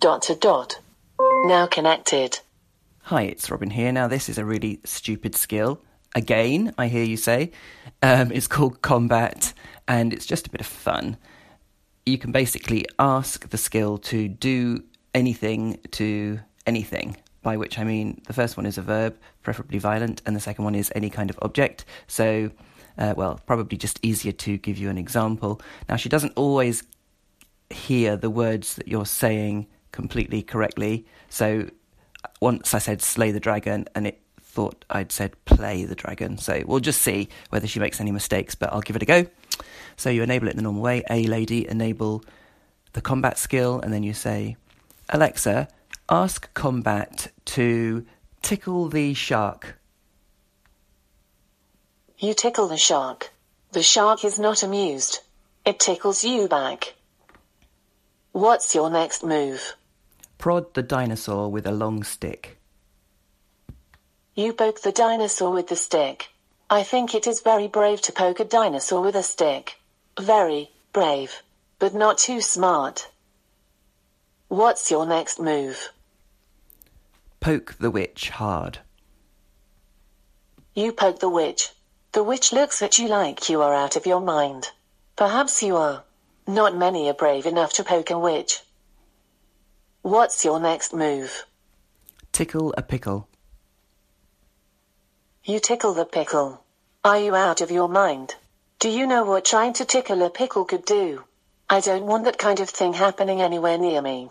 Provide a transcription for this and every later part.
Dot to dot. Now connected. Hi, it's Robin here. Now, this is a really stupid skill. Again, I hear you say. Um, it's called combat, and it's just a bit of fun. You can basically ask the skill to do anything to anything, by which I mean the first one is a verb, preferably violent, and the second one is any kind of object. So, uh, well, probably just easier to give you an example. Now, she doesn't always hear the words that you're saying completely correctly. So once I said slay the dragon and it thought I'd said play the dragon. So we'll just see whether she makes any mistakes, but I'll give it a go. So you enable it in the normal way. Alexa, enable the combat skill, and then you say, Alexa, ask combat to tickle the shark. You tickle the shark. The shark is not amused. It tickles you back. What's your next move? Prod the dinosaur with a long stick. You poke the dinosaur with the stick. I think it is very brave to poke a dinosaur with a stick. Very brave, but not too smart. What's your next move? Poke the witch hard. You poke the witch. The witch looks at you like you are out of your mind. Perhaps you are. Not many are brave enough to poke a witch. What's your next move? Tickle a pickle. You tickle the pickle. Are you out of your mind? Do you know what trying to tickle a pickle could do? I don't want that kind of thing happening anywhere near me.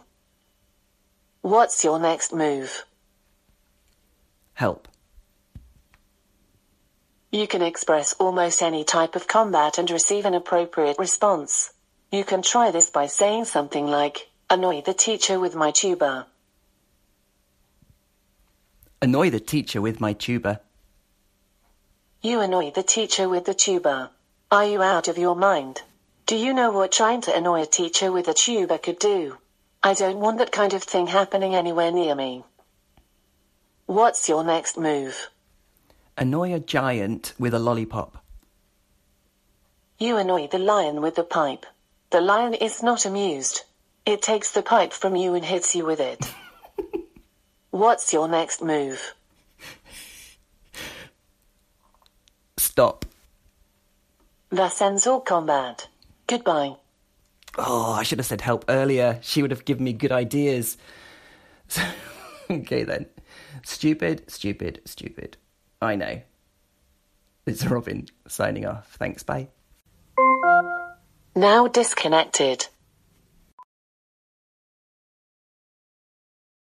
What's your next move? Help. You can express almost any type of combat and receive an appropriate response. You can try this by saying something like, annoy the teacher with my tuba. Annoy the teacher with my tuba. You annoy the teacher with the tuba. Are you out of your mind? Do you know what trying to annoy a teacher with a tuba could do? I don't want that kind of thing happening anywhere near me. What's your next move? Annoy a giant with a lollipop. You annoy the lion with the pipe. The lion is not amused. It takes the pipe from you and hits you with it. What's your next move? Stop. That ends all combat. Goodbye. Oh, I should have said help earlier. She would have given me good ideas. So, okay then. Stupid, stupid, stupid. I know. It's Robin signing off. Thanks, bye. Now disconnected.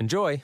Enjoy!